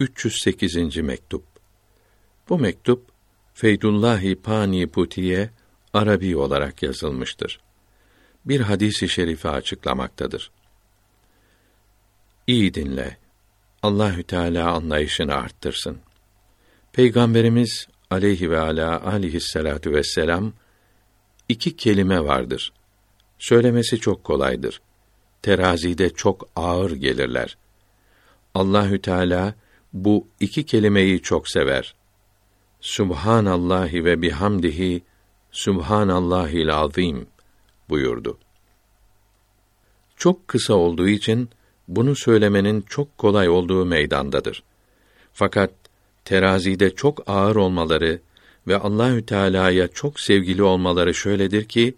308. mektup. Bu mektup Feydullahi Pani Puti'ye Arabi olarak yazılmıştır. Bir hadisi şerifi açıklamaktadır. İyi dinle. Allahü Teala anlayışını arttırsın. Peygamberimiz aleyhi ve ala aleyhissalatu vesselam iki kelime vardır. Söylemesi çok kolaydır. Terazide çok ağır gelirler. Allahü Teala bu iki kelimeyi çok sever. Subhanallahi ve bihamdihi Subhanallahil azim buyurdu. Çok kısa olduğu için bunu söylemenin çok kolay olduğu meydandadır. Fakat terazide çok ağır olmaları ve Allahü Teala'ya çok sevgili olmaları şöyledir ki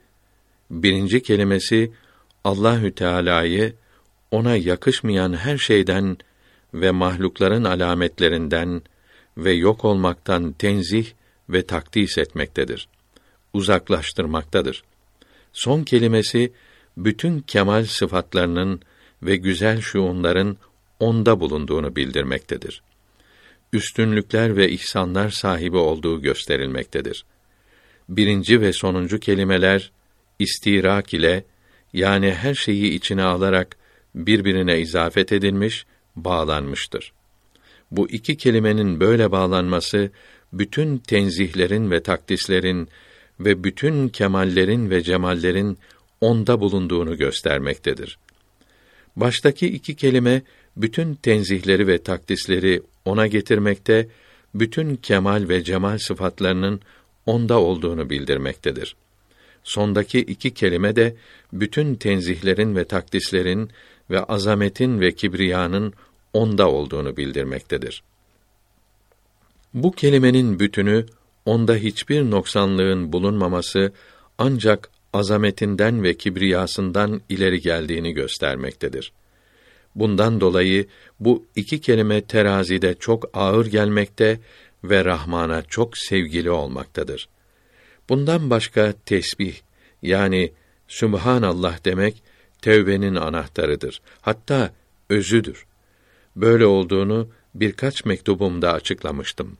birinci kelimesi Allahü Teala'yı ona yakışmayan her şeyden ve mahlukların alametlerinden ve yok olmaktan tenzih ve takdis etmektedir. Uzaklaştırmaktadır. Son kelimesi bütün kemal sıfatlarının ve güzel şuunların onda bulunduğunu bildirmektedir. Üstünlükler ve ihsanlar sahibi olduğu gösterilmektedir. Birinci ve sonuncu kelimeler istirak ile yani her şeyi içine alarak birbirine izafet edilmiş, bağlanmıştır. Bu iki kelimenin böyle bağlanması bütün tenzihlerin ve takdislerin ve bütün kemallerin ve cemallerin onda bulunduğunu göstermektedir. Baştaki iki kelime bütün tenzihleri ve takdisleri ona getirmekte, bütün kemal ve cemal sıfatlarının onda olduğunu bildirmektedir. Sondaki iki kelime de bütün tenzihlerin ve takdislerin ve azametin ve kibriyanın onda olduğunu bildirmektedir. Bu kelimenin bütünü onda hiçbir noksanlığın bulunmaması ancak azametinden ve kibriyasından ileri geldiğini göstermektedir. Bundan dolayı bu iki kelime terazide çok ağır gelmekte ve Rahman'a çok sevgili olmaktadır. Bundan başka tesbih yani Sübhanallah demek tevbenin anahtarıdır. Hatta özüdür. Böyle olduğunu birkaç mektubumda açıklamıştım.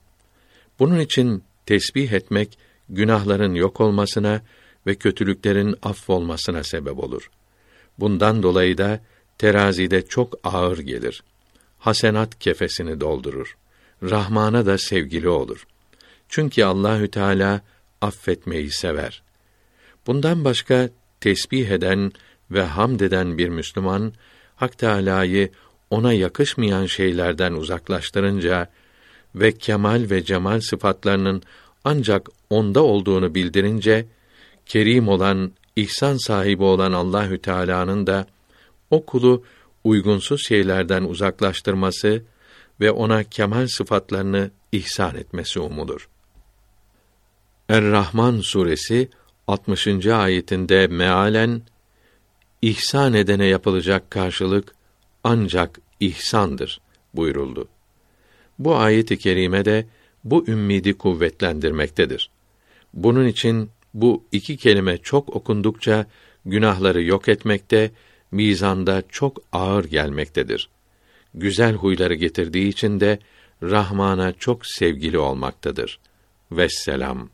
Bunun için tesbih etmek günahların yok olmasına ve kötülüklerin affolmasına sebep olur. Bundan dolayı da terazide çok ağır gelir. Hasenat kefesini doldurur. Rahman'a da sevgili olur. Çünkü Allahü Teala affetmeyi sever. Bundan başka tesbih eden ve hamd eden bir Müslüman Hak Teâlâ'yı ona yakışmayan şeylerden uzaklaştırınca ve kemal ve cemal sıfatlarının ancak onda olduğunu bildirince kerim olan, ihsan sahibi olan Allahü Teala'nın da o kulu uygunsuz şeylerden uzaklaştırması ve ona kemal sıfatlarını ihsan etmesi umulur. Er-Rahman suresi 60. ayetinde mealen ihsan edene yapılacak karşılık ancak ihsandır buyuruldu. Bu ayet-i kerime de bu ümmidi kuvvetlendirmektedir. Bunun için bu iki kelime çok okundukça günahları yok etmekte, mizanda çok ağır gelmektedir. Güzel huyları getirdiği için de Rahman'a çok sevgili olmaktadır. Vesselam.